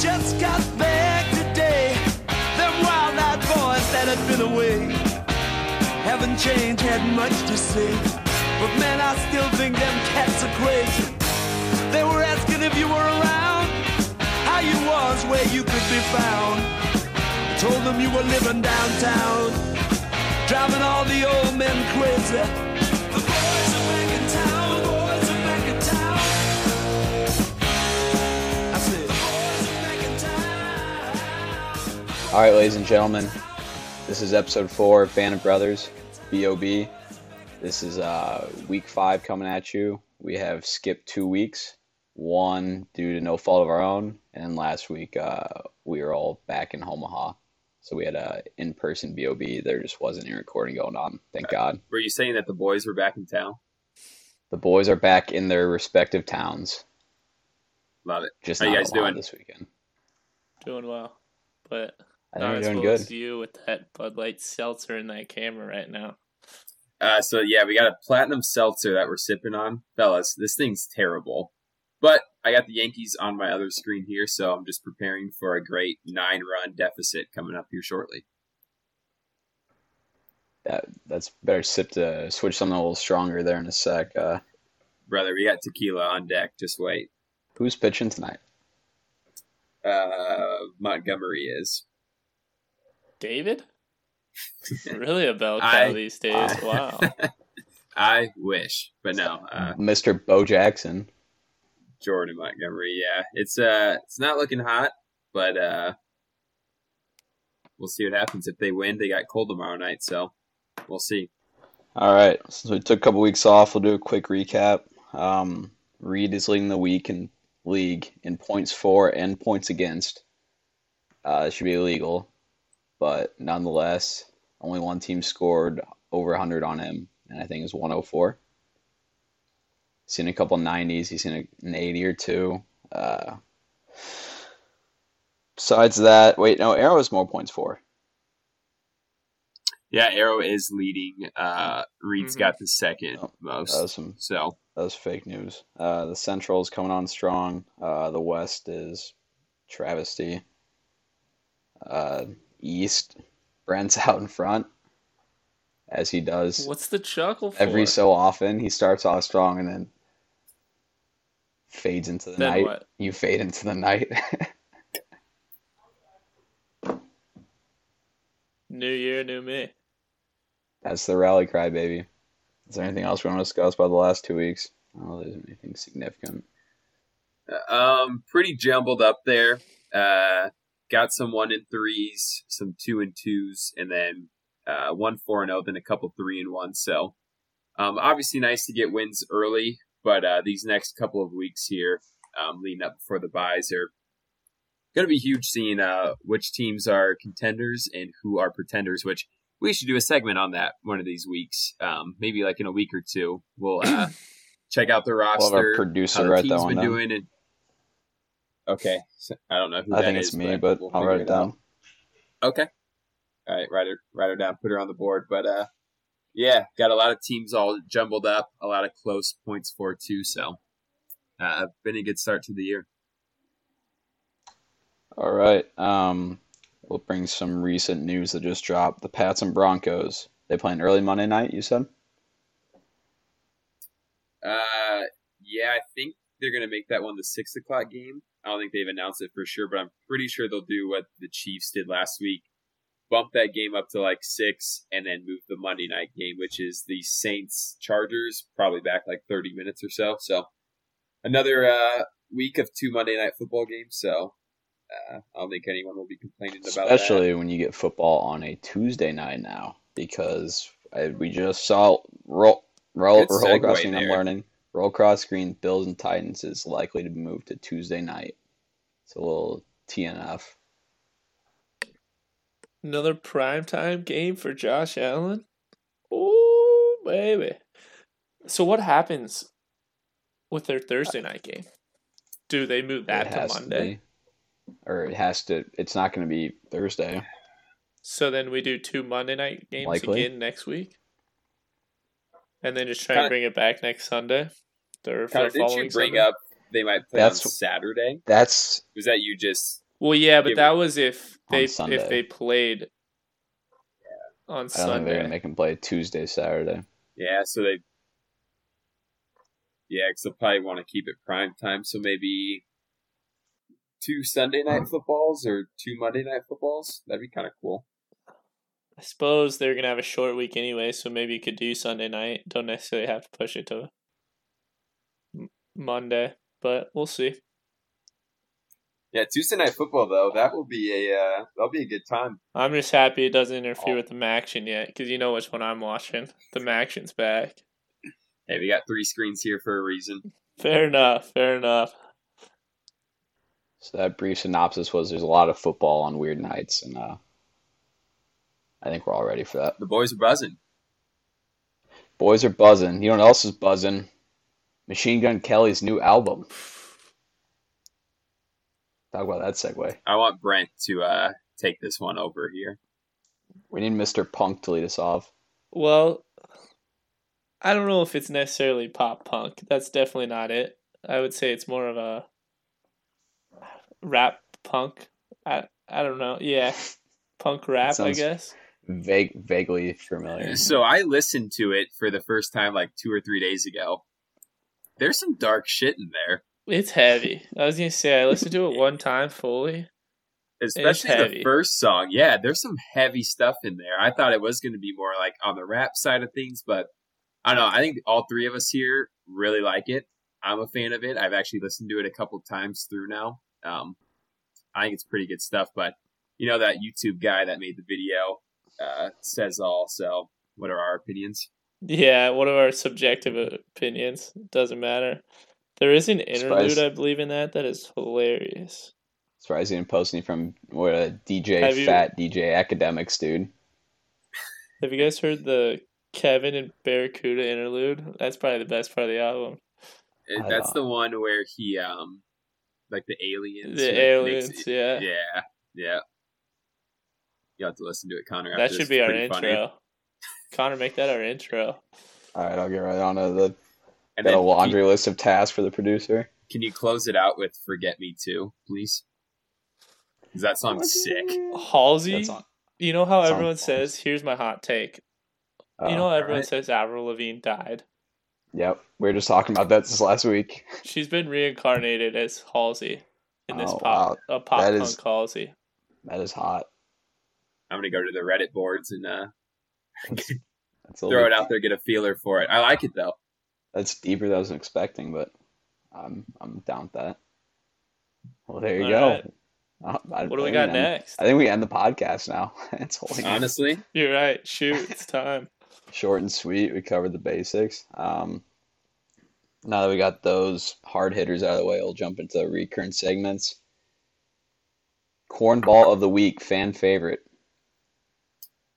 just got back today. Them wild-eyed boys that had been away haven't changed, had much to say. But man, I still think them cats are crazy. They were asking if you were around, how you was, where you could be found. I told them you were living downtown, driving all the old men crazy. All right, ladies and gentlemen, this is episode four of Band of Brothers, BOB. This is uh, week five coming at you. We have skipped two weeks, one due to no fault of our own, and last week uh, we were all back in Omaha. So we had a in-person BOB. There just wasn't any recording going on. Thank God. Were you saying that the boys were back in town? The boys are back in their respective towns. Love it. Just How you guys Omaha doing? this weekend. Doing well, but I not think as we're doing good. as you with that Bud Light seltzer in that camera right now. Uh, so yeah, we got a platinum seltzer that we're sipping on, fellas. This thing's terrible, but I got the Yankees on my other screen here, so I'm just preparing for a great nine-run deficit coming up here shortly. That that's better sip to switch something a little stronger there in a sec. Uh, Brother, we got tequila on deck. Just wait. who's pitching tonight? Uh, Montgomery is. David? really a bell cow I- these days. I- wow. I wish, but no. Uh, Mr. Bo Jackson. Jordan Montgomery. Yeah, it's uh, it's not looking hot, but uh, we'll see what happens if they win. They got cold tomorrow night, so we'll see. All right, since we took a couple weeks off, we'll do a quick recap. Um, Reed is leading the week in league in points for and points against. Uh, it should be illegal, but nonetheless, only one team scored over 100 on him, and I think it's 104. Seen a couple 90s. He's seen an 80 or two. Uh, besides that, wait, no, Arrow has more points for. Yeah, Arrow is leading. Uh, Reed's Mhm. got the second Oh, most. That was some So That was fake news. Uh, the Central is coming on strong. Uh, the West is travesty. Uh, East, Brent's out in front, as he does What's the chuckle for? every so often. He starts off strong and then fades into the Then night. what? You fade into the night. New year, new me. That's the rally cry, baby. Is there anything else we want to discuss about the last two weeks? I don't know if there's anything significant. um, pretty jumbled up there. Uh, got some one and threes, some two and twos, and then uh, one four and zero, then a couple three and one. So, um, obviously nice to get wins early, but uh, these next couple of weeks here, um, leading up before the buys are going to be huge. Seeing uh, which teams are contenders and who are pretenders. Which we should do a segment on that one of these weeks. Um, maybe like in a week or two, we'll uh, check out the We'll have roster. producer how the team's that been doing and okay so I don't know who I that think is, it's me, but we'll I'll write it down. out. okay all right write her write her down put her on the board but uh yeah got a lot of teams all jumbled up a lot of close points for too so uh been a good start to the year All right. Um, we'll bring some recent news that just dropped. The Pats and Broncos. They playing early Monday night. You said. uh yeah I think they're gonna make that one the six o'clock game I don't think they've announced it for sure but I'm pretty sure they'll do what the Chiefs did last week bump that game up to like six and then move the Monday night game, which is the Saints Chargers, probably back like 30 minutes or so. So another uh, week of two Monday night football games. So uh, I don't think anyone will be complaining about Especially when you get football on a Tuesday night now, because I, we just saw roll roll roll segue across screen. I'm learning roll cross screen. Bills and Titans is likely to move to Tuesday night. It's a little TNF. Another primetime game for Josh Allen. Oh, baby. So what happens with their Thursday night game? Do they move that It to has Monday? be, or it has to. It's not going to be Thursday. So then we do two Monday night games Likely. again next week, and then just try Kinda- and bring it back next Sunday. Or Kind of, didn't you bring up they might play That's- on Saturday? That's Was that you just Well, yeah, but that was if they if they played on I don't think they're gonna make them play Tuesday, Saturday. Yeah, so they. Yeah, because they'll probably want to keep it prime time. So maybe two Sunday night hmm. footballs or two Monday night footballs. That'd be kind of cool. I suppose they're gonna have a short week anyway, so maybe you could do Sunday night. Don't necessarily have to push it to M- Monday, but we'll see. Yeah, Tuesday night football though that will be a uh, that'll be a good time. I'm just happy it doesn't interfere Oh. with the Maction yet, because you know which one I'm watching. The Maction's back. Hey, we got three screens here for a reason. Fair enough. Fair enough. So that brief synopsis was there's a lot of football on weird nights, and uh, I think we're all ready for that. The boys are buzzing. Boys are buzzing. You know what else is buzzing? Machine Gun Kelly's new album. Talk about that segue. I want Brent to uh, take this one over here. We need Mr. Punk to lead us off. Well, I don't know if it's necessarily pop punk. That's definitely not it. I would say it's more of a rap punk. I I don't know. Yeah, punk rap. I guess. Vague, vaguely familiar. So I listened to it for the first time like two or three days ago. There's some dark shit in there, It's heavy. I was gonna say I listened to it one time fully. especially the first song. Yeah, there's some heavy stuff in there. I thought it was going to be more like on the rap side of things, but I don't know. I think all three of us here really like it. I'm a fan of it. I've actually listened to it a couple times through now. Um, I think it's pretty good stuff. But you know that YouTube guy that made the video uh, says all. So what are our opinions? Yeah, one of our subjective opinions doesn't matter. There is an interlude, Surprise. I believe, in that that is hilarious. Surprised he didn't post any from what a DJ Have you- fat DJ Akademiks dude. Have you guys heard the Kevin and Barracuda interlude? That's probably the best part of the album. I That's don't- the one where he um, like the aliens. The aliens, makes- yeah. Yeah, yeah. You have to listen to it, Connor. That should be our pretty intro. Funny. Connor, make that our intro. All right, I'll get right on to the And got then a laundry list of tasks for the producer. Can, can you close it out with "Forget Me Too," please? Because that song's sick. Halsey, That's on. you know how that's on everyone pause. says, here's my hot take. Oh, you know how everyone alright. says Avril Lavigne died? Yep, we were just talking about that this last week. She's been reincarnated as Halsey in this Oh, pop, a pop That punk is- Halsey. That is hot. I'm gonna go to the Reddit boards and uh, That's a throw it out there, get a feeler for it. I like it though. That's deeper than I was expecting, but I'm I'm down with that. Well, there you All go. right. Uh, I- What do we got end- next? I think we end the podcast now. it's holding Honestly, You're right. Shoot, it's time. short and sweet. We covered the basics. Um, now that we got those hard hitters out of the way, we'll jump into the recurrent segments. Cornball of the week, fan favorite.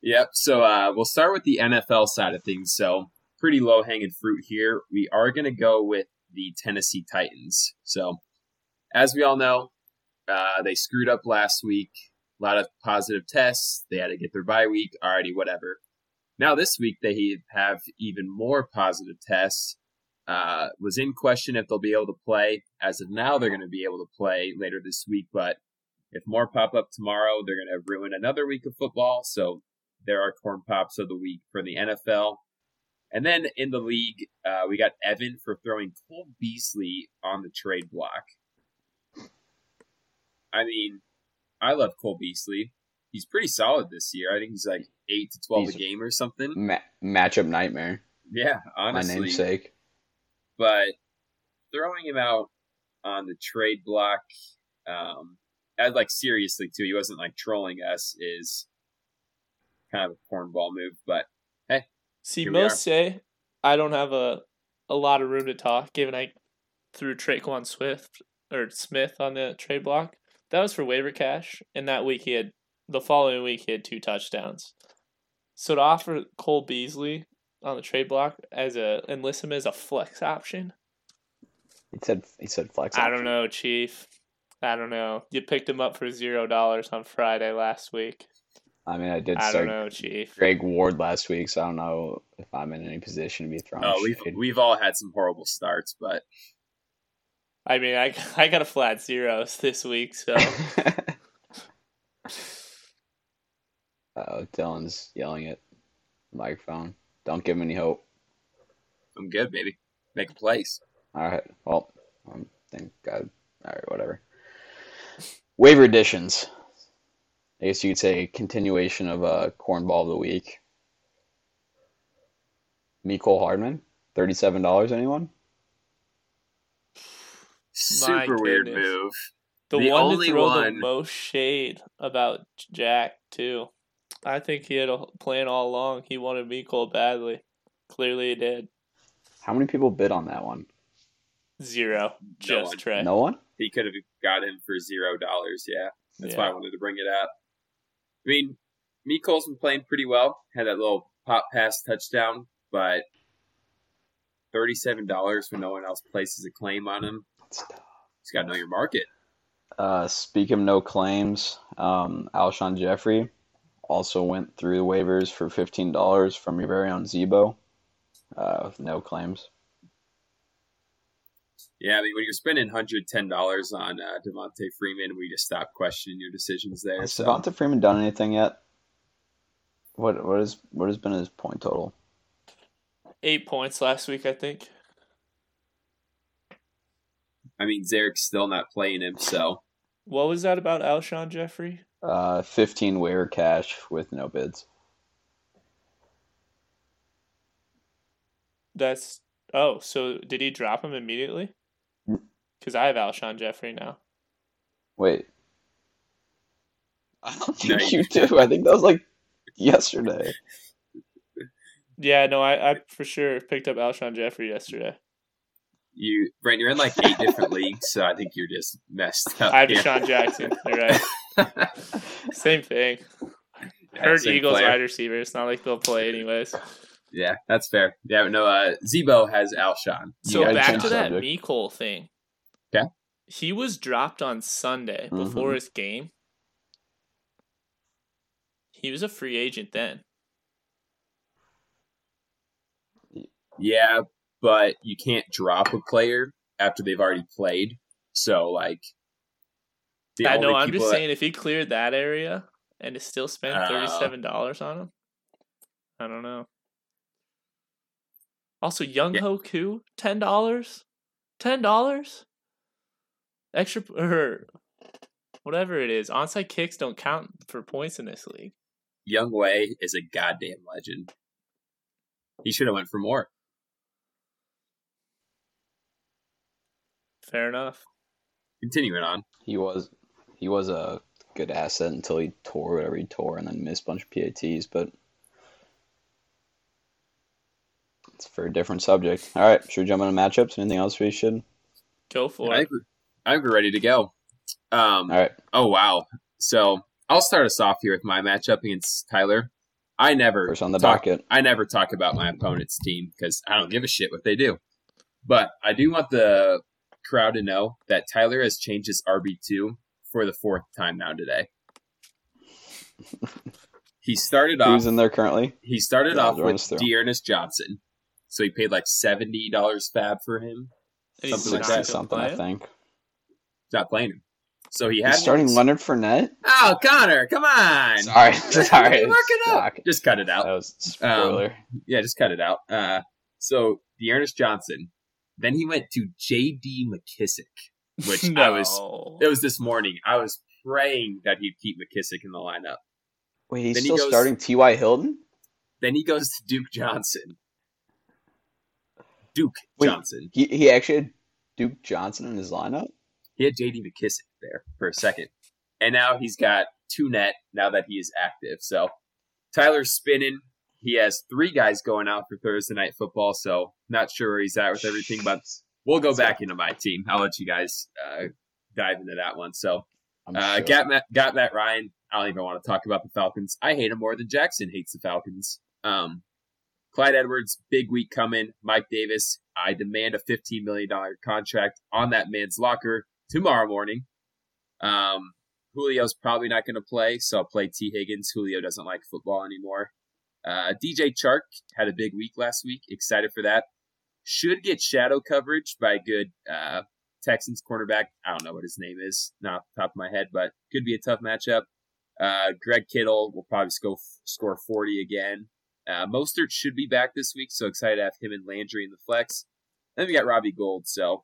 Yep. So uh, we'll start with the NFL side of things. So pretty low hanging fruit here. We are going to go with the Tennessee Titans. So as we all know, uh, they screwed up last week. A lot of positive tests. They had to get their bye week. Already, whatever. Now this week they have even more positive tests. Uh, was in question if they'll be able to play. As of now, they're going to be able to play later this week. But if more pop up tomorrow, they're going to ruin another week of football. So there are corn pops of the week for the NFL. And then in the league, uh, we got Evan for throwing Cole Beasley on the trade block. I mean, I love Cole Beasley. He's pretty solid this year. I think he's like eight to twelve He's- a game or something. Ma- matchup nightmare. Yeah, honestly. My namesake. But throwing him out on the trade block, um, as like seriously too, he wasn't like trolling us. Is kind of a cornball move, but hey. See, most are. say I don't have a a lot of room to talk, given I threw Traquan Swift or Smith on the trade block. That was for waiver cash, and that week he had the following week he had two touchdowns. So to offer Cole Beasley on the trade block as a and list him as a flex option, He said he said flex. Option. I don't know, Chief. I don't know. You picked him up for zero dollars on Friday last week. I mean, I did I start don't know, Chief. Greg Ward last week, so I don't know if I'm in any position to be thrown. oh, we've we've all had some horrible starts, but I mean, I I got a flat zeros this week, so Oh, Dylan's yelling at the microphone. Don't give him any hope. I'm good, baby. Make a place. All right. Well, um, thank God. All right, whatever. Waiver additions. I guess you could say continuation of uh, cornball of the week. Mecole Hardman, thirty-seven dollars. Anyone? Super weird move. the, The one only to throw the most shade about Jack too. I think he had a plan all along. He wanted Mecole badly. Clearly, he did. How many people bid on that one? Zero. Just one. Trey. No one. He could have got him for zero dollars. Yeah, that's why I wanted to bring it up. I mean, Mecole's been playing pretty well. Had that little pop pass touchdown, but thirty-seven dollars when no one else places a claim on him. He's got to know your market. Uh, speak of no claims, um, Alshon Jeffery also went through the waivers for fifteen dollars from your very own Zebo, uh, with no claims. Yeah, I mean, when you're spending hundred ten dollars on uh, Devonta Freeman, we just stop questioning your decisions there. Has So Devonta Freeman done anything yet? What what is what has been his point total? Eight points last week, I think. I mean, Zarek's still not playing him, so What was that about Alshon Jeffery? Uh, fifteen waiver cash with no bids. That's oh, so did he drop him immediately? Mm. Because I have Alshon Jeffery now. Wait, I don't think you- you do. I think that was like yesterday. Yeah, no, I, I for sure picked up Alshon Jeffery yesterday. you, Brent, you're in like eight different leagues, so I think you're just messed up. I have here. DeSean Jackson. You're right. Same thing. Yeah, Hurt same Eagles player. wide receiver. It's not like they'll play anyways. Yeah, that's fair. Yeah, no, uh, Zebo has Alshon. So gotta back to that subject. Mecole thing. Yeah. He was dropped on Sunday Mhm. before his game. He was a free agent then. Yeah, but you can't drop a player after they've already played. So, like, the I know. I'm just that- saying, if he cleared that area and it still spent Oh. thirty-seven dollars on him, I don't know. Also, Young Yeah. Ho Koo, ten dollars, ten dollars, extra or er, whatever it is. Onside kicks don't count for points in this league. Young Wei is a goddamn legend. He should have went for more. Fair enough. Continuing on. He was he was a good asset until he tore whatever he tore and then missed a bunch of PATs, but it's for a different subject. All right, should we jump into matchups? Anything else we should? Go for I it. think, I think we're ready to go. Um, All right, Oh wow! So I'll start us off here with my matchup against Tyler. I never first on the talk, docket. I never talk about my opponent's team because I don't give a shit what they do. But I do want the crowd to know that Tyler has changed his RB two for the fourth time now today. he started off. Who's in there currently? He started Yeah, off with us through. D'Ernest Johnson, so he paid like seventy dollars fab for him. And he's something like that, something I think. He's not playing him, so he had He's starting him- Leonard Fournette. Oh, Connor, come on! Sorry, sorry. Work it up. Just cut it out. That was a spoiler. Yeah, just cut it out. Uh, so D'Ernest Johnson. Then he went to J.D. McKissic, which I was. It was this morning. I was praying that he'd keep McKissic in the lineup. Wait, he's then he still goes- starting T.Y. Hilton. Then he goes to Duke Johnson. Duke Wait. Johnson. He he actually had Duke Johnson in his lineup. He had J.D. McKissic there for a second, and now he's got two net now that he is active. So Tyler's spinning. He has three guys going out for Thursday night football. So not sure where he's at with everything, but we'll go back into my team. I'll let you guys uh, dive into that one. So uh, sure. got Matt, got Matt Ryan. I don't even want to talk about the Falcons. I hate him more than Jackson hates the Falcons. Um, Clyde Edwards, big week coming. Mike Davis, I demand a $15 million contract on that man's locker tomorrow morning. Um, Julio's probably not going to play, so I'll play T. Higgins. Julio doesn't like football anymore. Uh, DJ Chark had a big week last week. Excited for that. Should get shadow coverage by a good uh, Texans cornerback. I don't know what his name is, not off the top of my head, but could be a tough matchup. Uh, Greg Kittle will probably score score 40 again. Uh, Mostert should be back this week, so excited to have him and Landry in the flex. Then we got Robbie Gould, so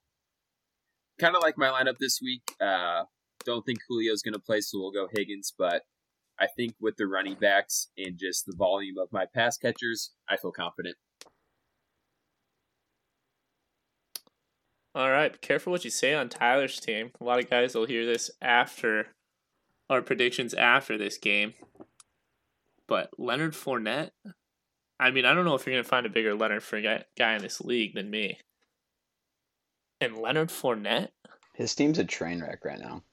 kind of like my lineup this week. Uh, don't think Julio's going to play, so we'll go Higgins, but I think with the running backs and just the volume of my pass catchers, I feel confident. All right, be careful what you say on Tyler's team. A lot of guys will hear this after our predictions after this game. But Leonard Fournette, I mean, I don't know if you're going to find a bigger Leonard Fournette guy in this league than me. And Leonard Fournette, His team's a train wreck right now.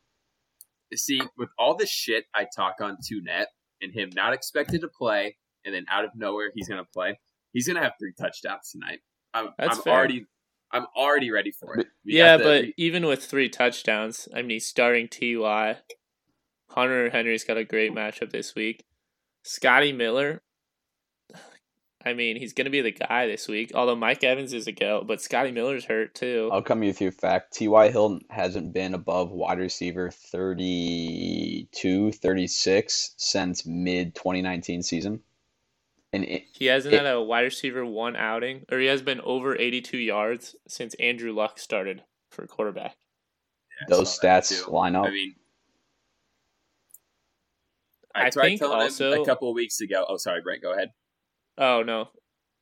You see, with all the shit I talk on two net and him not expected to play, and then out of nowhere he's going to play, he's going to have three touchdowns tonight. I'm, That's I'm fair. already, I'm already ready for it. We yeah, the- but we- even with three touchdowns, I mean, he's starting Ty. Hunter Henry's got a great matchup this week. Scotty Miller, I mean, he's going to be the guy this week. Although Mike Evans is a go, but Scotty Miller's hurt too. I'll come with you a fact. T.Y. Hilton hasn't been above wide receiver 32, 36 since mid 2019 season. And it, He hasn't It- had a wide receiver one outing, or he has been over 82 yards since Andrew Luck started for quarterback. I those stats line up. I mean, I, I tried think telling him a couple of weeks ago. Oh, sorry, Brent. Go ahead. Oh no,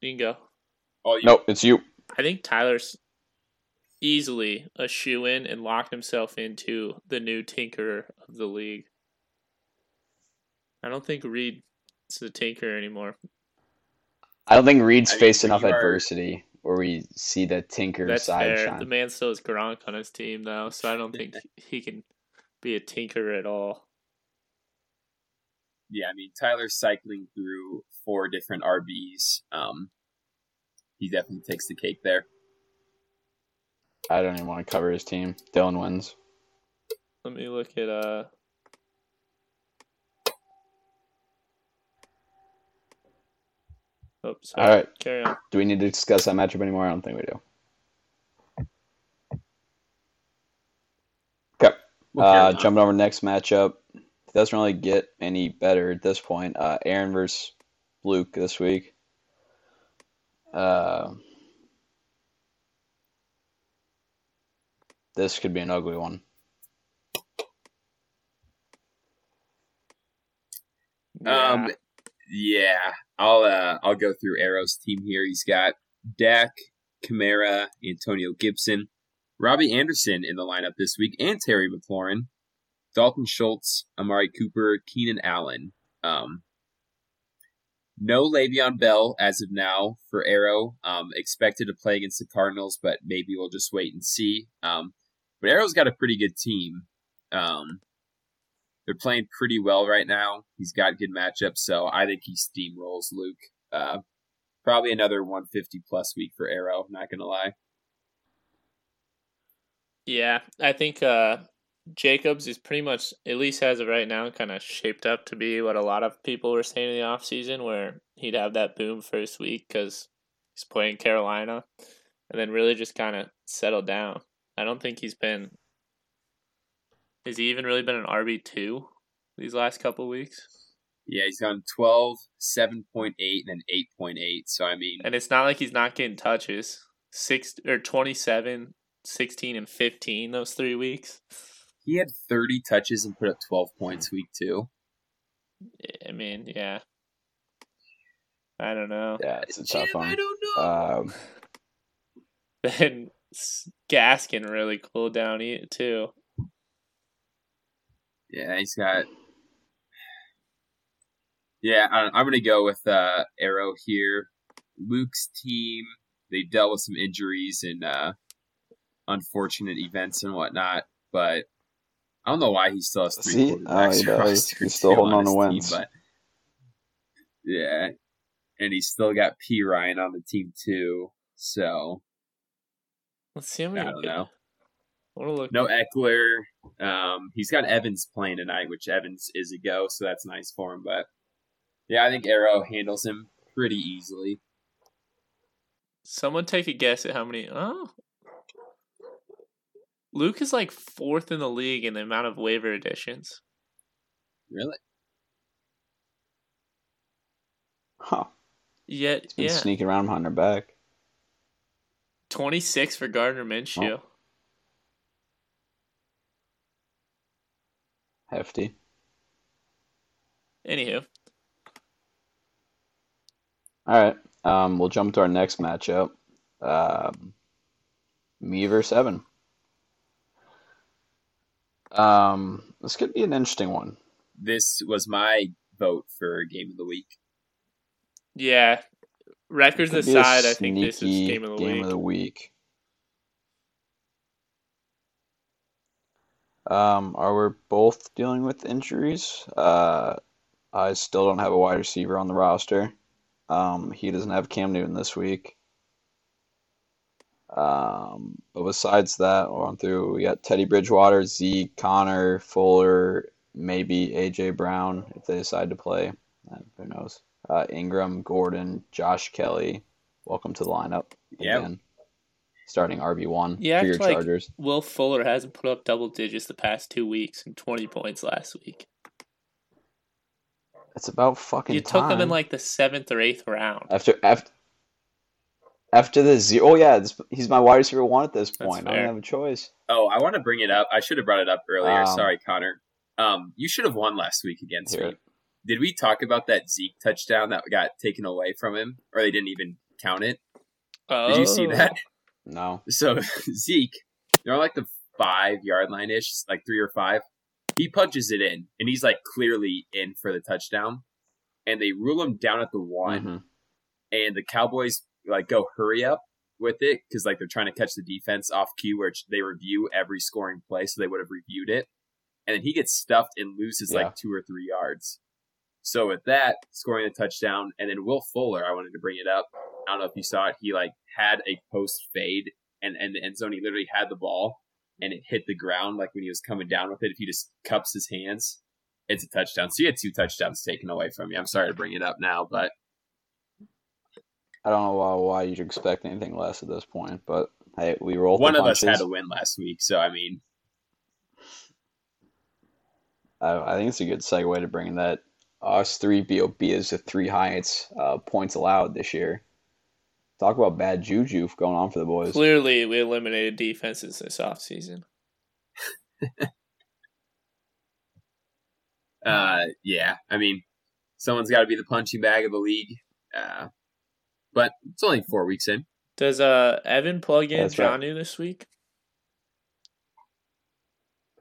you can go. Oh, you, nope, it's you. I think Tyler's easily a shoe in and locked himself into the new tinkerer of the league. I don't think Reed is the tinker anymore. I don't think Reed's I mean, faced but enough are- adversity where we see the Tinker That's side fair. shine. The man still has Gronk on his team though, so I don't think he can be a tinker at all. Yeah. I mean, Tyler's cycling through four different RBs. Um, he definitely takes the cake there. I don't even want to cover his team. Dylan wins. Let me look at uh sorry. All right. Carry on. Do we need to discuss that matchup anymore? I don't think we do. Okay. We'll Uh, jumping over next matchup. It doesn't really get any better at this point. Uh, Aaron versus Luke this week. Uh, this could be an ugly one. Um, yeah, I'll uh, I'll go through Arrow's team here. He's got Dak, Kamara, Antonio Gibson, Robbie Anderson in the lineup this week, and Terry McLaurin, Dalton Schultz, Amari Cooper, Keenan Allen. Um, no Le'Veon Bell as of now for Arrow. Um, expected to play against the Cardinals, but maybe we'll just wait and see. Um, but Arrow's got a pretty good team. Um, they're playing pretty well right now. He's got good matchups, so I think he steamrolls Luke. Uh, probably another 150 plus week for Arrow. Not gonna lie. Yeah, I think uh, Jacobs is pretty much, at least as of right now, kind of shaped up to be what a lot of people were saying in the offseason, where he'd have that boom first week because he's playing Carolina, and then really just kind of settled down. I don't think he's been. Has he even really been an RB two these last couple weeks? Yeah, he's gone 12, 7.8, and then 8.8. So I mean, And it's not like he's not getting touches. Six or 27, 16, and fifteen those three weeks. He had 30 touches and put up 12 points week two. I mean, yeah. I don't know. Yeah, it's a tough Jim, I don't know. Um, Then S- Gaskin really cooled down too. Yeah, he's got. Yeah, I, I'm going to go with uh, Arrow here. Luke's team, they dealt with some injuries and uh, unfortunate events and whatnot, but I don't know why he still has three See? quarterbacks Oh, he He's still holding on his to team, but yeah, and he's still got P Ryan on the team too. So Let's see how many. I don't know. I want to look. No Ekeler. Um, he's got Evans playing tonight, which Evans is a go, so that's nice for him. But yeah, I think Arrow handles him pretty easily. Someone take a guess at how many. Oh, Luke is like fourth in the league in the amount of waiver additions. Really? Huh. Yet, He's been yeah, sneaking around behind her back. twenty six for Gardner Minshew. Hefty. Anywho, All right. Um, we'll jump to our next matchup. Um, me versus Evan. Um, this could be an interesting one. This was my vote for game of the week. yeah. Records Could be aside, I think this is game of the game week. of the week. Um, are we both dealing with injuries? Uh, I still don't have a wide receiver on the roster. Um, he doesn't have Cam Newton this week. Um, but besides that, we're on through. We got Teddy Bridgewater, Zeke, Connor, Fuller, maybe AJ Brown if they decide to play. Uh, who knows? Uh, Ingram, Gordon, Josh Kelley. Welcome to the lineup Yep. again. Starting RB one Yeah, for your act like- Chargers. Will Fuller hasn't put up double digits the past two weeks and twenty points last week. It's about fucking You took him in like the seventh or eighth round. after after after the zero. Oh yeah, this, he's my wide receiver one at this point. I fair. don't have a choice. Oh, I want to bring it up. I should have brought it up earlier. Um, Sorry, Connor. Um, you should have won last week against Hear me. it. Did we talk about that Zeke touchdown that got taken away from him, or they didn't even count it? Did you see Oh. that? No. So Zeke, they're on like the five yard line ish, like three or five. He punches it in, and he's like clearly in for the touchdown. And they rule him down at the one, Mhm. and the Cowboys like go hurry up with it because like they're trying to catch the defense off cue, where they review every scoring play, so they would have reviewed it. And then he gets stuffed and loses Yeah. like two or three yards. So with that, scoring a touchdown, and then Will Fuller, I wanted to bring it up. I don't know if you saw it. He like had a post fade, and and the end zone. He literally had the ball, and it hit the ground like when he was coming down with it. If he just cups his hands, it's a touchdown. So you had two touchdowns taken away from you. I'm sorry to bring it up now, but I don't know why, why you'd expect anything less at this point, but hey, we rolled one the of us had a win last week. So I mean, I, I think it's a good segue to bring that us three BOB is the three highest uh, points allowed this year. Talk about bad juju going on for the boys. Clearly, we eliminated defenses this offseason. uh, yeah, I mean, someone's got to be the punching bag of the league. Uh, but it's only four weeks in. Does uh Evan plug in That's right. Jonnu this week?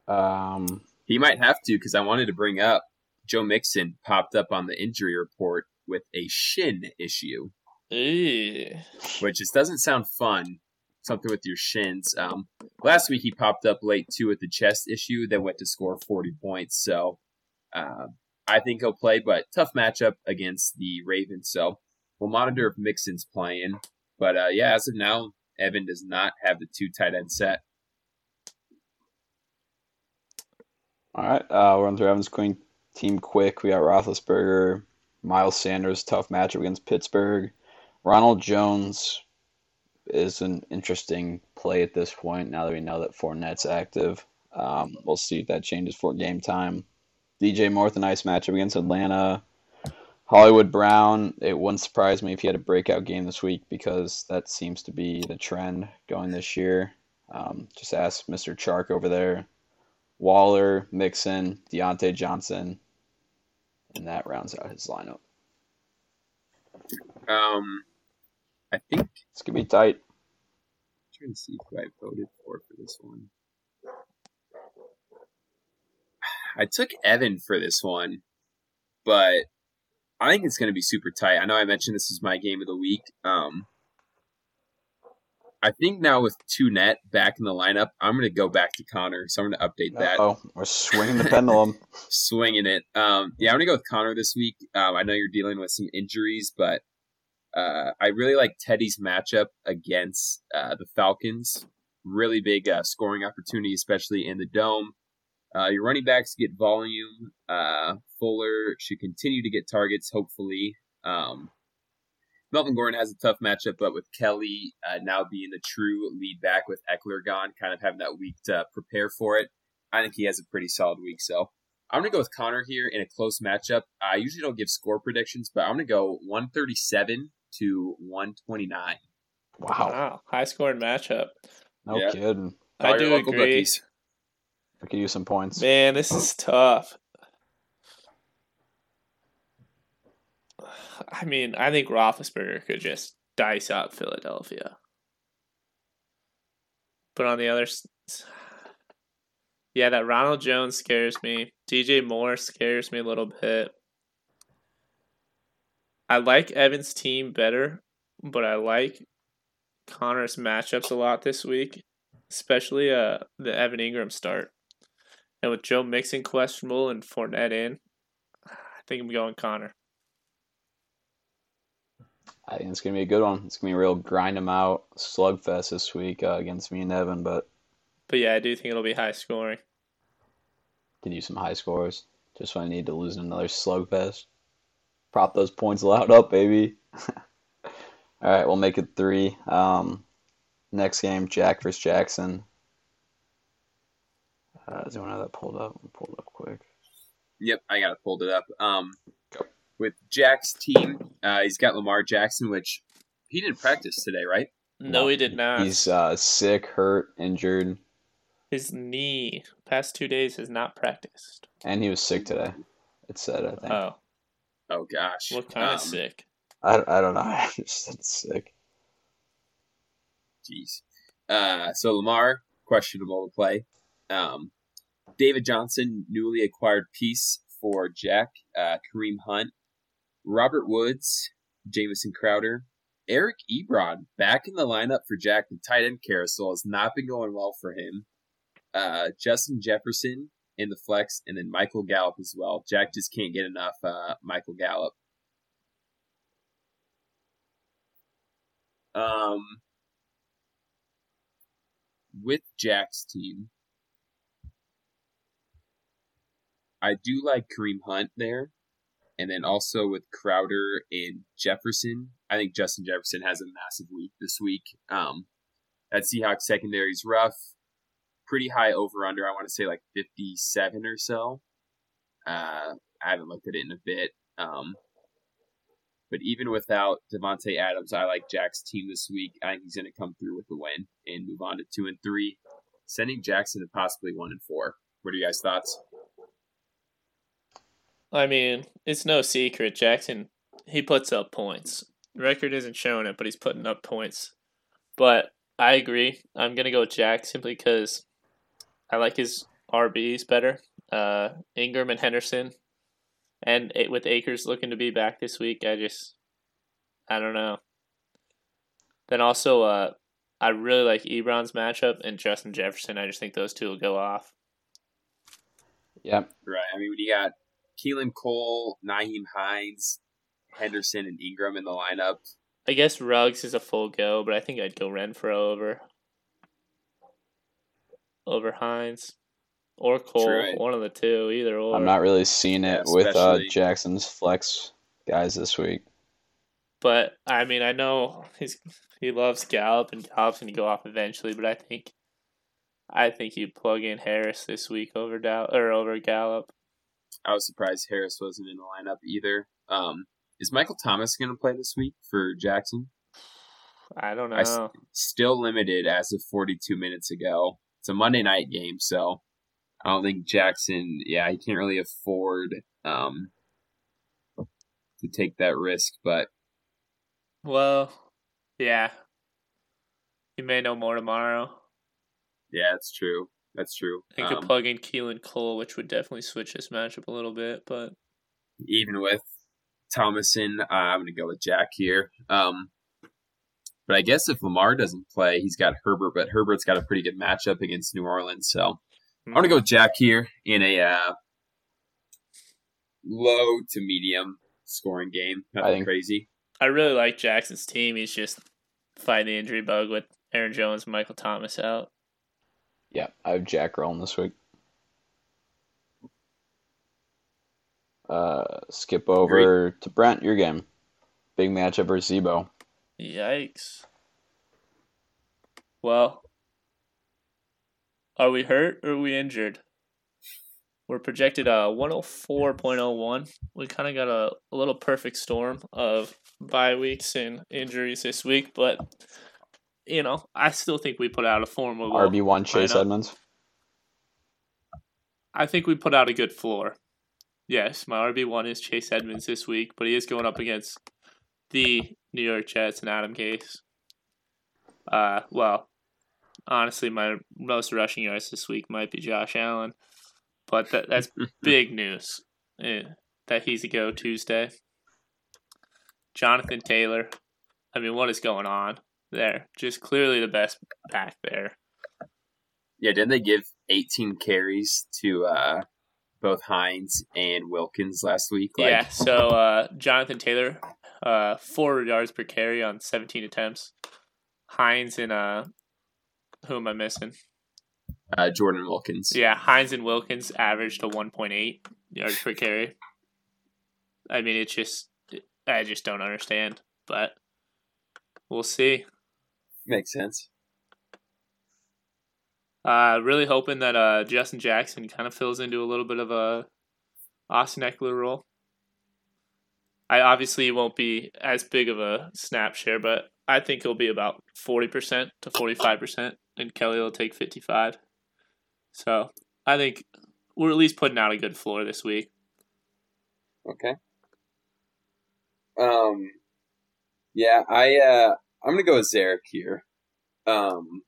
Um, He might have to because I wanted to bring up Joe Mixon popped up on the injury report with a shin issue, Ew. which just doesn't sound fun. Something with your shins. Um, last week he popped up late too with the chest issue, then went to score 40 points. So uh, I think he'll play, but tough matchup against the Ravens. So we'll monitor if Mixon's playing. But uh, yeah, as of now, Evan does not have the two tight end set. all right, uh, we're on through Evans Queen team quick. We got Roethlisberger, Miles Sanders, tough matchup against Pittsburgh. Ronald Jones is an interesting play at this point. Now that we know that Fournette's active, um, we'll see if that changes for game time. DJ Moore with a nice matchup against Atlanta. Hollywood Brown, it wouldn't surprise me if he had a breakout game this week because that seems to be the trend going this year. Um, just ask Mr. Chark over there. Waller, Mixon, Diontae Johnson, and that rounds out his lineup. Um, I think It's gonna be tight. I'm trying to see who I voted for for this one. I took Evan for this one, but I think it's going to be super tight. I know I mentioned this is my game of the week. Um, I think now with two net back in the lineup, I'm going to go back to Connor. So I'm going to update that. Oh, we're swinging the pendulum. swinging it. Um, yeah, I'm gonna go with Connor this week. Um, I know you're dealing with some injuries, but uh, I really like Teddy's matchup against uh, the Falcons. Really big uh, scoring opportunity, especially in the dome. Uh, your running backs get volume. Uh, Fuller should continue to get targets, hopefully. Um, Melvin Gordon has a tough matchup, but with Kelley uh, now being the true lead back with Ekeler gone, kind of having that week to prepare for it, I think he has a pretty solid week. So I'm going to go with Connor here in a close matchup. I usually don't give score predictions, but I'm going to go 137 to 129. Wow. Wow, high scoring matchup. No Yeah. kidding. I do local agree. bookies. I could use some points. Man, this is tough. I mean, I think Roethlisberger could just dice up Philadelphia. But on the other, yeah, that Ronald Jones scares me. DJ Moore scares me a little bit. I like Evan's team better, but I like Connor's matchups a lot this week, especially uh the Evan Ingram start. And with Joe Mixon questionable and Fournette in, I think I'm going Connor. I think it's gonna be a good one. It's gonna be a real grind them out slugfest this week uh, against me and Evan, but But yeah, I do think it'll be high scoring. could use some high scores. Just when I need to lose another slugfest. Prop those points allowed up, baby. All right, we'll make it three. Um, next game, Jack versus Jackson. Uh, does anyone have that pulled up? I'll pull it up quick. Yep, I got it pulled it up. Um, Go. with Jack's team, uh, he's got Lamar Jackson, which he didn't practice today, right? No, he did not. He's uh, sick, hurt, injured, His knee past two days has not practiced. and he was sick today. It said, I think. Oh, Oh gosh, what kind Um, of sick? I, I don't know. I just said sick. Jeez. Uh, so Lamar questionable to play. Um, David Johnson, newly acquired piece for Jack. Uh, Kareem Hunt, Robert Woods, Jamison Crowder, Eric Ebron back in the lineup for Jack. The tight end carousel has not been going well for him. Uh, Justin Jefferson in the flex, and then Michael Gallup as well. Jack just can't get enough uh, Michael Gallup. Um, with Jack's team, I do like Kareem Hunt there. And then also with Crowder and Jefferson, I think Justin Jefferson has a massive week this week. Um, that Seahawks secondary is rough. Pretty high over under. I want to say like 57 or so. Uh, I haven't looked at it in a bit. Um, but even without Davante Adams, I like Jack's team this week. I think he's going to come through with the win and move on to two and three, sending Jackson to possibly one and four. What are you guys' thoughts? I mean, it's no secret. Jackson, he puts up points. Record isn't showing it, but he's putting up points. But I agree. I'm gonna go with Jack simply because I like his RBs better. Uh, Ingram and Henderson, and it, with Akers looking to be back this week, I just, I don't know. Then also, uh, I really like Ebron's matchup and Justin Jefferson. I just think those two will go off. Yep. Right. I mean, when you got Keelan Cole, Nyheim Hines, Henderson, and Ingram in the lineup, I guess Ruggs is a full go, but I think I'd go Renfrow over over Hines or Cole, True. one of the two, either or. I'm not really seeing it Yeah, with uh, Jackson's flex guys this week. But I mean, I know he's he loves Gallup and Gallup's gonna go off eventually, but I think I think you plug in Harris this week over Dow or over Gallup. I was surprised Harris wasn't in the lineup either. Um, is Michael Thomas going to play this week for Jackson? I don't know. I Still limited as of 42 minutes ago. It's a Monday night game, so I don't think Jackson. Yeah, he can't really afford um, to take that risk. But well, yeah. You may know more tomorrow. yeah, it's true. That's true. I could Um, plug in Keelan Cole, which would definitely switch this matchup a little bit, but even with Thomason, uh, I'm going to go with Jack here. Um, but I guess if Lamar doesn't play, he's got Herbert, but Herbert's got a pretty good matchup against New Orleans. So I'm going to go with Jack here in a uh, low to medium scoring game. I think- crazy. I really like Jackson's team. He's just fighting the injury bug with Aaron Jones and Michael Thomas out. Yeah, I have Jack rolling this week. Uh, skip over to Brent. Your game. Big matchup versus Zebo. Yikes. Well, are we hurt or are we injured? We're projected a 104.01. We kind of got a, a little perfect storm of bye weeks and injuries this week, but you know, I still think we put out a formidable RB one Chase lineup. Edmonds. I think we put out a good floor. Yes, my RB one is Chase Edmonds this week, but he is going up against the New York Jets and Adam Gase. Uh, well, honestly, my most rushing yards this week might be Josh Allen, but that, that's big news eh, that he's a go Tuesday. Jonathan Taylor, I mean, what is going on there? Just clearly the best back there. Yeah, didn't they give 18 carries to uh, both Hines and Wilkins last week? Like, yeah, so uh, Jonathan Taylor, uh, four yards per carry on 17 attempts. Hines and uh, who am I missing? uh, Jordan Wilkins. Yeah, Hines and Wilkins averaged a 1.8 yards per carry. I mean, it's just I just don't understand, but we'll see. Makes sense. Uh, really hoping that uh, Justin Jackson kind of fills into a little bit of a Austin Ekeler role. I obviously won't be as big of a snap share, but I think it'll be about forty percent to forty five percent, and Kelley will take fifty five. So I think we're at least putting out a good floor this week. Okay. Um, yeah, I uh, I'm gonna go with Zarek here. Um,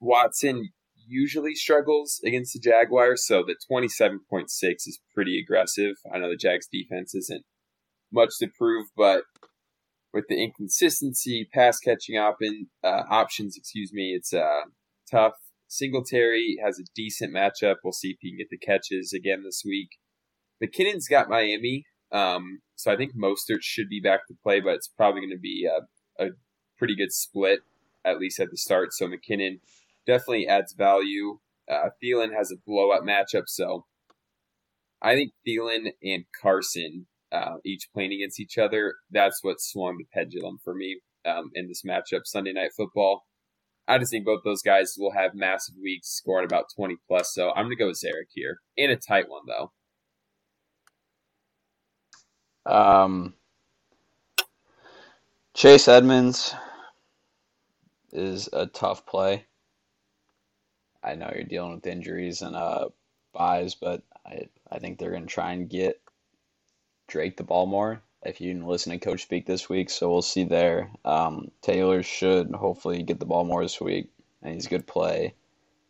Watson usually struggles against the Jaguars, so the 27.6 is pretty aggressive. I know the Jags defense isn't much to prove, but with the inconsistency, pass catching op- uh, options, excuse me, it's uh, tough. Singletary has a decent matchup. We'll see if he can get the catches again this week. McKinnon's got Miami, um, so I think Mostert should be back to play, but it's probably going to be a, a pretty good split, at least at the start. So McKinnon definitely adds value. Uh, Thielen has a blowout matchup, so I think Thielen and Carson uh, each playing against each other. That's what swung the pendulum for me um, in this matchup Sunday Night Football. I just think both those guys will have massive weeks, scoring about 20 plus. So I'm going to go with Zarek here. In a tight one, though. Um, Chase Edmonds is a tough play. I know you're dealing with injuries and uh byes, but I I think they're gonna try and get Drake the ball more. If you didn't listen to Coach speak this week, so we'll see there. Um, Taylor should hopefully get the ball more this week, and he's a good play.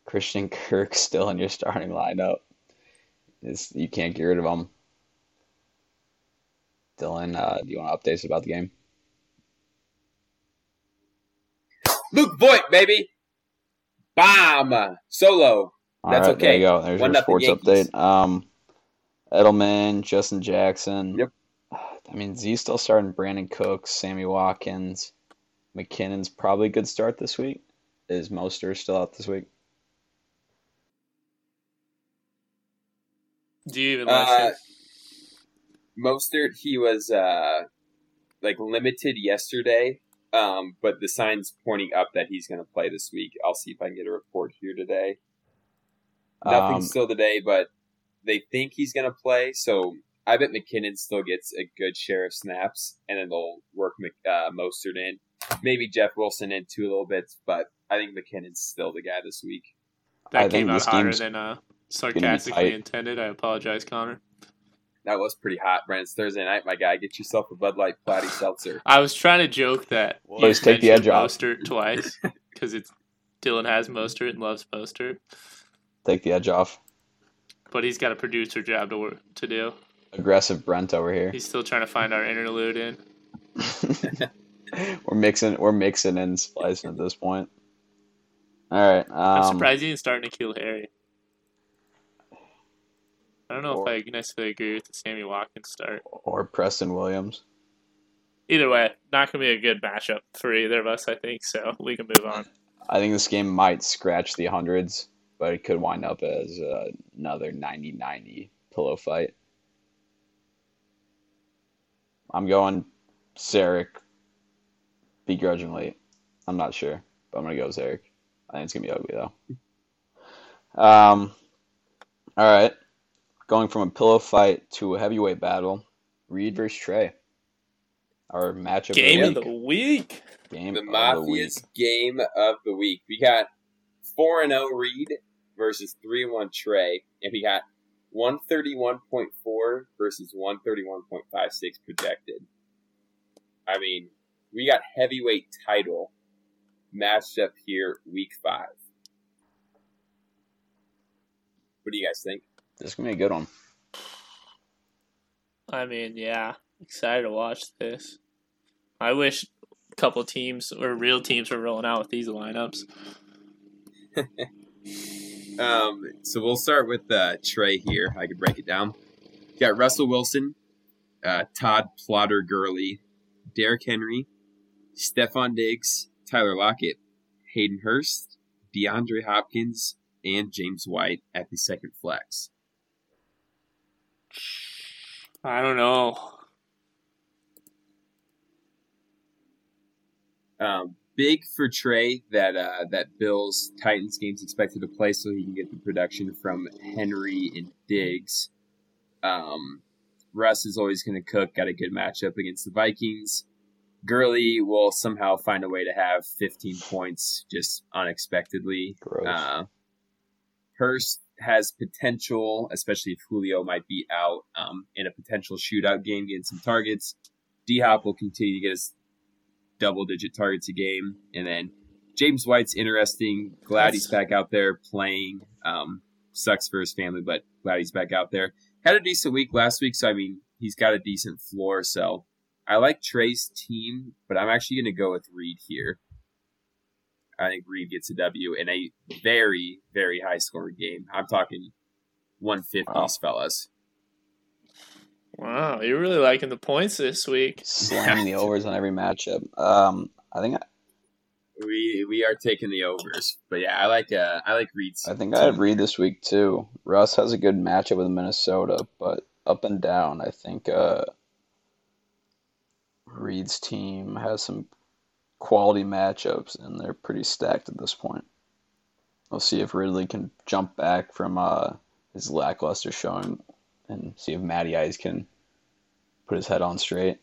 Christian Kirk still in your starting lineup. It's, you can't get rid of him. Dylan, uh, do you want to update us about the game? Luke Voit, baby. Bomb. Solo. All That's right, there you go. There's One your sports Yankees. update. Um, Edelman, Justin Jackson. Yep. I mean, Z's still starting Brandin Cooks, Sammy Watkins, McKinnon's probably a good start this week. Is Mostert still out this week? Do you even Uh, listen? Mostert, he was uh, like limited yesterday, um, but the signs pointing up that he's going to play this week. I'll see if I can get a report here today. Nothing Um, still today, but they think he's going to play. So I bet McKinnon still gets a good share of snaps, and then they'll work Mc, uh, Mostert in. Maybe Jeff Wilson in two little bits, but I think McKinnon's still the guy this week. that I came think out hotter than uh, sarcastically intended. I apologize, Connor. That was pretty hot, Brent. It's Thursday night, my guy. Get yourself a Bud Light Platy Seltzer. I was trying to joke that Well, you take the edge off. Mostert twice because it's Dylan has Mostert and loves Mostert, Take the edge off. but he's got a producer job to work to do. Aggressive Brent over here. He's still trying to find our interlude in. we're mixing. We're mixing and splicing at this point. All right. I'm Um, surprised he didn't start N'Keal Harry. I don't know Or- if I necessarily agree with the Sammy Watkins start. or Preston Williams. Either way, not going to be a good matchup for either of us, I think, so we can move on. I think this game might scratch the hundreds, but it could wind up as uh, another 90-90 pillow fight. I'm going Zarek begrudgingly. I'm not sure, but I'm gonna go Zarek. I think it's gonna be ugly though. Um, all right, going from a pillow fight to a heavyweight battle, Reed versus Trey. Our matchup Game of of the the week. week. Game The of the Mafia's week. game of the week. We got four and zero Reed versus three and one Trey, and we got one thirty one point four versus one thirty one point five six projected. I mean, we got heavyweight title matched up here, week five. What do you guys think? This is gonna be a good one. I mean, yeah, excited to watch this. I wish a couple teams or real teams were rolling out with these lineups. Um, so we'll start with uh, Trey here. I could break it down. You got Russell Wilson, uh, Todd Plotter Gurley, Derrick Henry, Stefon Diggs, Tyler Lockett, Hayden Hurst, DeAndre Hopkins, and James White at the second flex. I don't know. Um, big for Trey that uh, that Bills Titans game's expected to play so he can get the production from Henry and Diggs. Um, Russ is always going to cook. Got a good matchup against the Vikings. Gurley will somehow find a way to have 15 points just unexpectedly. Gross. Uh, Hurst has potential, especially if Julio might be out um, in a potential shootout game, getting some targets. D Hop will continue to get us double digit targets a game. And then James White's interesting. Glad he's back out there playing. Um, sucks for his family, but glad he's back out there. Had a decent week last week, so I mean, he's got a decent floor. So I like Trey's team, but I'm actually going to go with Reed here. I think Reed gets a W in a very, very high scoring game. I'm talking 150s, Wow. fellas. Wow, you're really liking the points this week. Slamming the overs on every matchup. Um, I think We we are taking the overs, but yeah, I like uh I like Reed's. I think I have Reed this week too. Russ has a good matchup with Minnesota, but up and down, I think uh, Reed's team has some quality matchups, and they're pretty stacked at this point. We'll see if Ridley can jump back from uh, his lackluster showing, and see if Matty Ice can put his head on straight.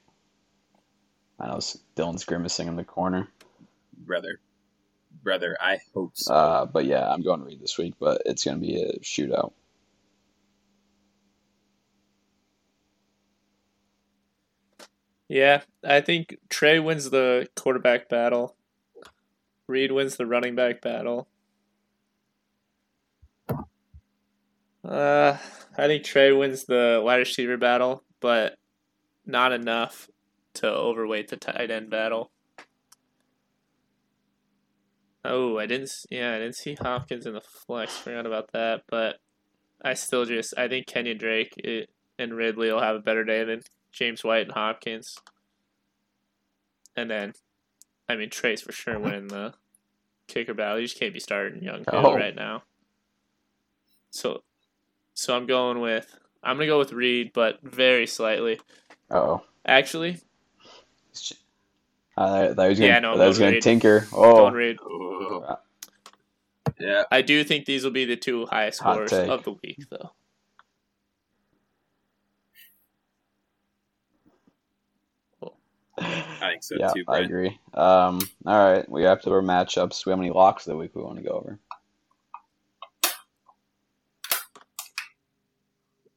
I know Dylan's grimacing in the corner, brother, brother. I hope so. uh, but yeah, I'm going to Reed this week, but it's going to be a shootout. Yeah, I think Trey wins the quarterback battle. Reed wins the running back battle. Uh, I think Trey wins the wide receiver battle, but not enough to overweight the tight end battle. Oh, I didn't. Yeah, I didn't see Hopkins in the flex. Forgot about that, but I still just I think Kenyan Drake it, and Ridley will have a better day than James White and Hopkins. And then, I mean, Trey's for sure winning the kicker battle. You just can't be starting Younghoe Oh. right now. So, so I'm going with I'm gonna go with Reed, but very slightly. Oh, Actually, I thought he was gonna, Yeah, no, I thought he was going gonna Reed. tinker. Oh. going Oh, Reed. Oh. Yeah, I do think these will be the two highest Hot scores take. of the week, though. I think so yeah, too, I agree. Um, all right, we wrapped up our matchups. Do we have any locks of the week we want to go over?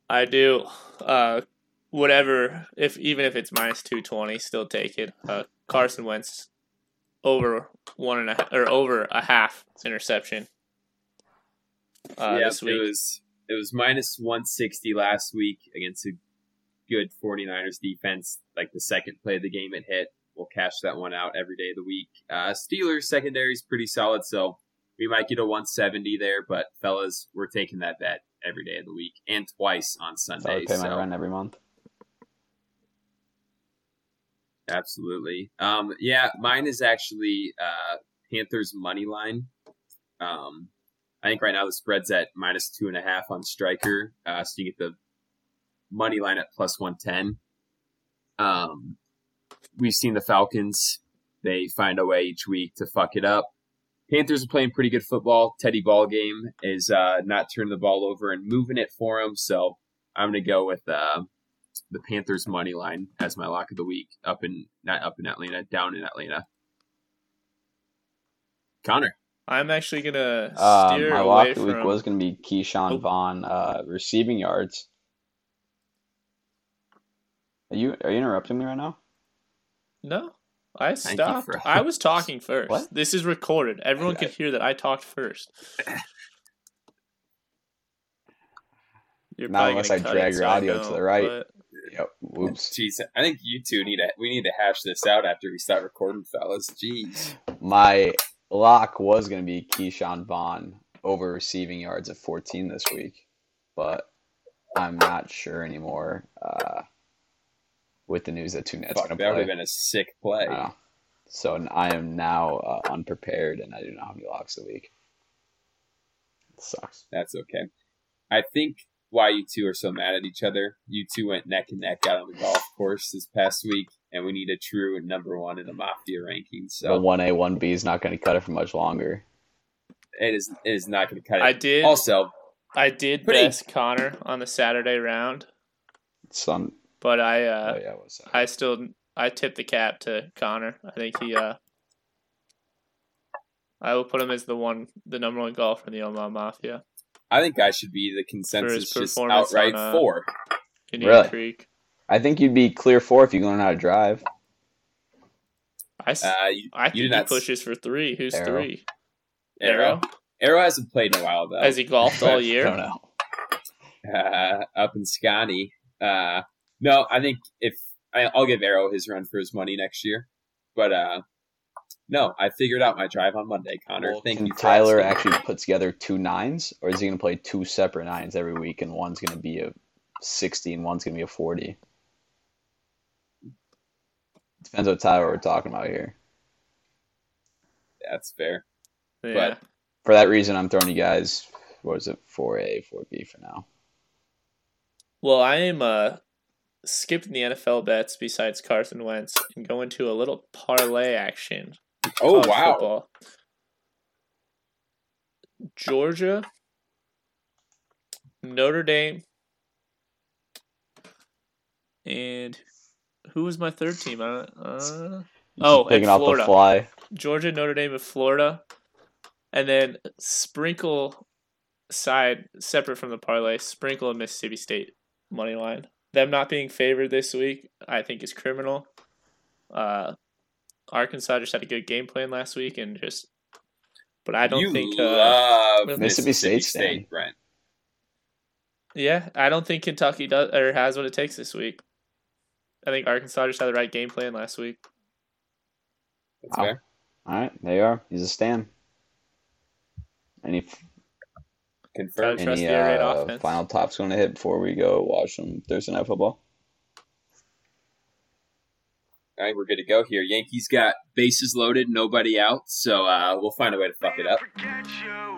I do. Uh, whatever. If even if it's minus two twenty, still take it. Uh, Carson Wentz over one and a half or over a half interception. Uh, yeah, this week. it was it was minus 160 last week against a good 49ers defense. Like the second play of the game, it hit. We'll cash that one out every day of the week. Uh, Steelers secondary is pretty solid, so we might get a 170 there. But fellas, we're taking that bet every day of the week and twice on Sunday. pay my so- rent every month. Absolutely. Um, yeah, mine is actually uh, Panthers money line. Um, I think right now the spread's at minus two and a half on Striker, uh, so you get the money line at plus one ten. Um, we've seen the Falcons. They find a way each week to fuck it up. Panthers are playing pretty good football. Teddy Ball game is uh, not turning the ball over and moving it for them. So I'm going to go with uh, the Panthers money line as my lock of the week. Up in not up in Atlanta, down in Atlanta. Connor, I'm actually gonna Uh, steer my lock away of the week from. was going to be Keyshawn Oh. Vaughn uh, receiving yards. Are you are you interrupting me right now? No, I stopped. for- I was talking first. What? This is recorded. Everyone can hear that I talked first. You're Not probably unless gonna I drag your so I audio to the right. but- Yep. Whoops. jeez, I think you two need to we need to hash this out after we start recording, fellas. Jeez. My lock was going to be Ke'Shawn Vaughn over receiving yards at 14 this week, but I'm not sure anymore. Uh, with the news that two Nets Fuck, are going that to would play. have been a sick play. I know. So I am now uh, unprepared, and I do not have any locks a week. It sucks. That's okay. I think why you two are so mad at each other. You two went neck and neck out on the golf course this past week, and we need a true number one in the Mafia ranking. So one A, one B is not going to cut it for much longer. it is it is not going to cut it. I did. Also, I did Pretty- best Connor on the Saturday round, It's on. But I uh, oh yeah, what's? I still I tip the cap to Connor. I think he uh I will put him as the one the number one golfer in the Omaha Mafia. I think I should be the consensus just performance outright on, uh, four. Indian Really? Creek. I think you'd be clear four if you learn how to drive. I, s- Uh, you, I you think did he not s- pushes for three. Who's Arrow. three? Arrow. Arrow hasn't played in a while though. Has he golfed all I don't year? know. uh, up in Scotty. Uh, no, I think if I, I'll give Arrow his run for his money next year, but uh, no, I figured out my drive on Monday, Connor. Well, Thank can you, Tyler asking. actually put together two nines, or is he going to play two separate nines every week, and one's going to be a sixty and one's going to be a forty? Depends what Tyler we're talking about here. That's fair. Yeah. For that reason, I'm throwing you guys. What is it? Four A, four B for now. Well, I am uh skipping the NFL bets besides Carson Wentz and go into a little parlay action. Oh wow! football. Georgia, Notre Dame, and who was my third team? I Uh, Oh, keep picking and off Florida. the fly. Georgia, Notre Dame, and Florida, and then sprinkle side separate from the parlay. Sprinkle a Mississippi State money line. Them not being favored this week, I think, is criminal. Uh, Arkansas just had a good game plan last week, and just, but I don't you think. Uh, love Mississippi Mississippi, State State, stand. Brent. yeah, I don't think Kentucky does or has what it takes this week. I think Arkansas just had the right game plan last week. That's Wow. fair. All right, there you are. He's a stand. Any Confirmed. Trust any the air raid uh, offense. final tops going to hit before we go watch some Thursday night football? All right, we're good to go here. Yankees got bases loaded, nobody out, so uh, we'll find a way to fuck it up.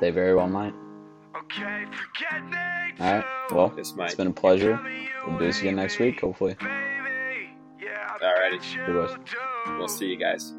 They very well might. Okay, forget me. All right. Well, This it's might. been a pleasure. We'll do this again next week, hopefully. Baby, yeah, Alrighty. I bet Good boys. you do. We'll see you guys.